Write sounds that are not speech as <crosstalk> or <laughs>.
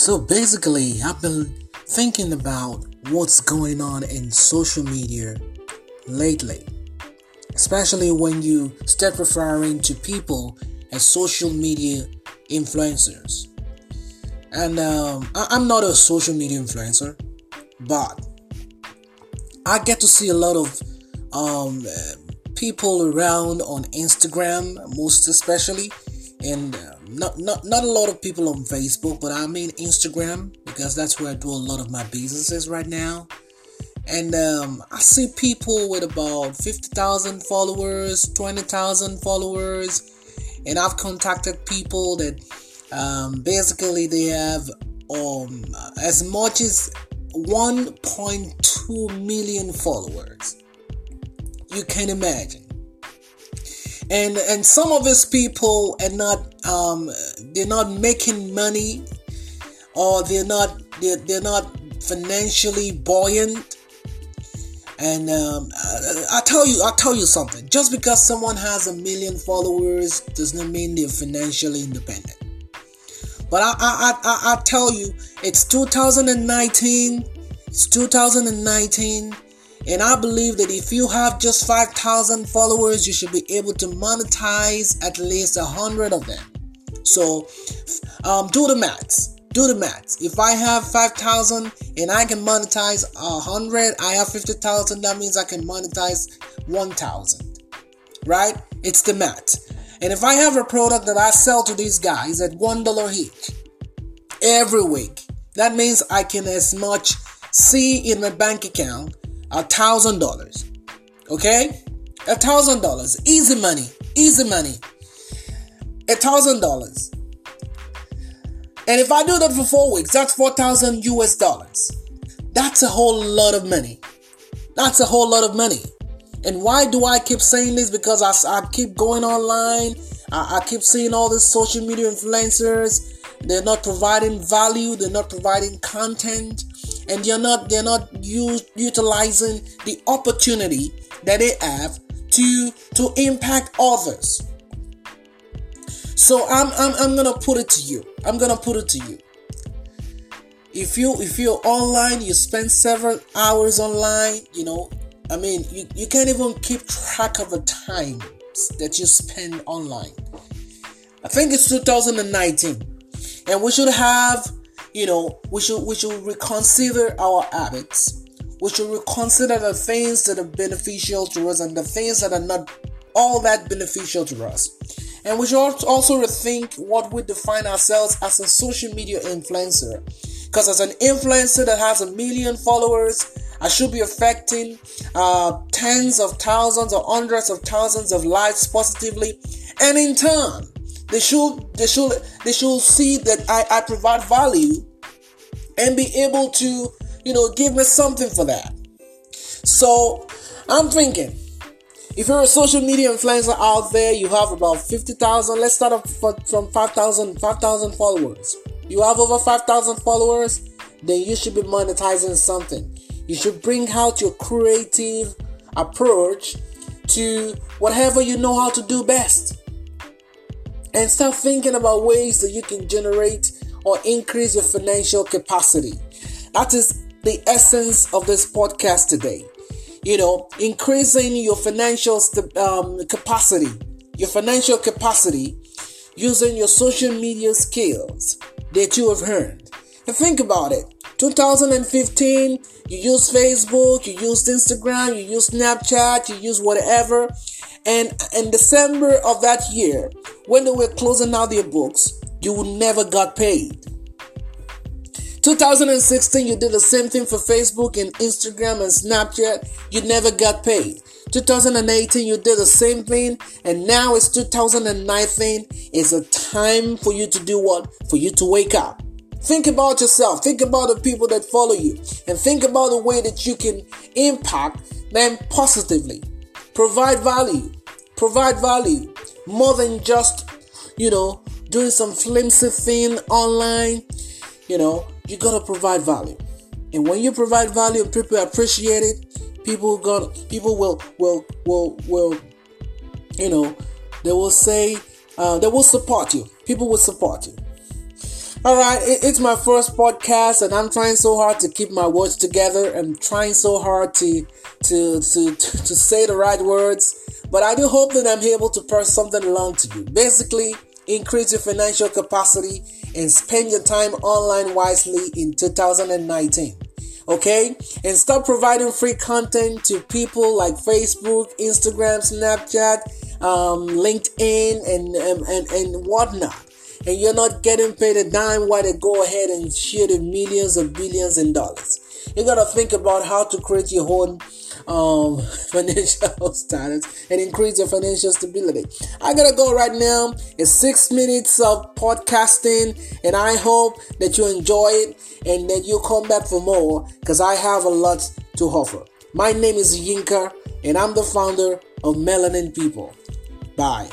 So basically, I've been thinking about what's going on in social media lately, especially when you start referring to people as social media influencers. And um, I- I'm not a social media influencer, but I get to see a lot of um, people around on Instagram, most especially, and uh, not not not a lot of people on Facebook, but I mean Instagram because that's where I do a lot of my businesses right now. And um, I see people with about fifty thousand followers, twenty thousand followers, and I've contacted people that um, basically they have um, as much as 1.2 million followers. You can imagine and and some of these people are not um they're not making money or they're not they're, they're not financially buoyant. And um, I, I tell you i tell you something. Just because someone has a million followers does not mean they're financially independent. But I, I, I, I tell you it's 2019 it's 2019 and I believe that if you have just 5,000 followers, you should be able to monetize at least a hundred of them. So, um, do the maths. Do the maths. If I have 5,000 and I can monetize a hundred, I have 50,000. That means I can monetize 1,000. Right? It's the math. And if I have a product that I sell to these guys at one dollar each every week, that means I can as much see in my bank account a thousand dollars. Okay? A thousand dollars. Easy money. Easy money. A thousand dollars. And if I do that for four weeks, that's four thousand US dollars. That's a whole lot of money. That's a whole lot of money. And why do I keep saying this? Because I, I keep going online. I, I keep seeing all these social media influencers. They're not providing value. They're not providing content and they're not they're not utilizing the opportunity that they have to to impact others. So I'm, I'm i'm gonna put it to you. I'm gonna put it to you. If you if you're online you spend several hours online you know i mean you, you can't even keep track of the time that you spend online. I think it's 2019 and we should have you know, we should we should reconsider our habits. We should reconsider the things that are beneficial to us and the things that are not all that beneficial to us. And we should also rethink what we define ourselves as a social media influencer. Because as an influencer that has a million followers, I should be affecting uh, tens of thousands or hundreds of thousands of lives positively. And in turn, they should they should they should see that I, I provide value and be able to, you know, give me something for that. So I'm thinking if you're a social media influencer out there, you have about 50,000, let's start off from 5,000 5,000 followers. You have over 5,000 followers, then you should be monetizing something. You should bring out your creative approach to whatever you know how to do best and start thinking about ways that you can generate or increase your financial capacity. That is the essence of this podcast today. You know, increasing your financial um, capacity, your financial capacity using your social media skills that you have earned. And think about it. 2015, you used Facebook, you used Instagram, you used Snapchat, you used whatever. And in December of that year, when they were closing out their books, you never got paid. 2016, you did the same thing for Facebook and Instagram and Snapchat. You never got paid. 2018, you did the same thing, and now it's 2019. It's a time for you to do what? For you to wake up. Think about yourself. Think about the people that follow you, and think about the way that you can impact them positively. Provide value. Provide value more than just, you know, doing some flimsy thing online. You know, you gotta provide value. And when you provide value people appreciate it, people gonna people will will will will you know they will say uh, they will support you. People will support you. All right, it's my first podcast, and I'm trying so hard to keep my words together. I'm trying so hard to to to to, say the right words, but I do hope that I'm able to pass something along to you. Basically, increase your financial capacity and spend your time online wisely in 2019 okay and stop providing free content to people like facebook instagram snapchat um, linkedin and, and, and, and whatnot and you're not getting paid a dime while they go ahead and share the millions of billions in dollars. You gotta think about how to create your own um, <laughs> financial <laughs> status and increase your financial stability. I gotta go right now. It's six minutes of podcasting, and I hope that you enjoy it and that you come back for more because I have a lot to offer. My name is Yinka, and I'm the founder of Melanin People. Bye.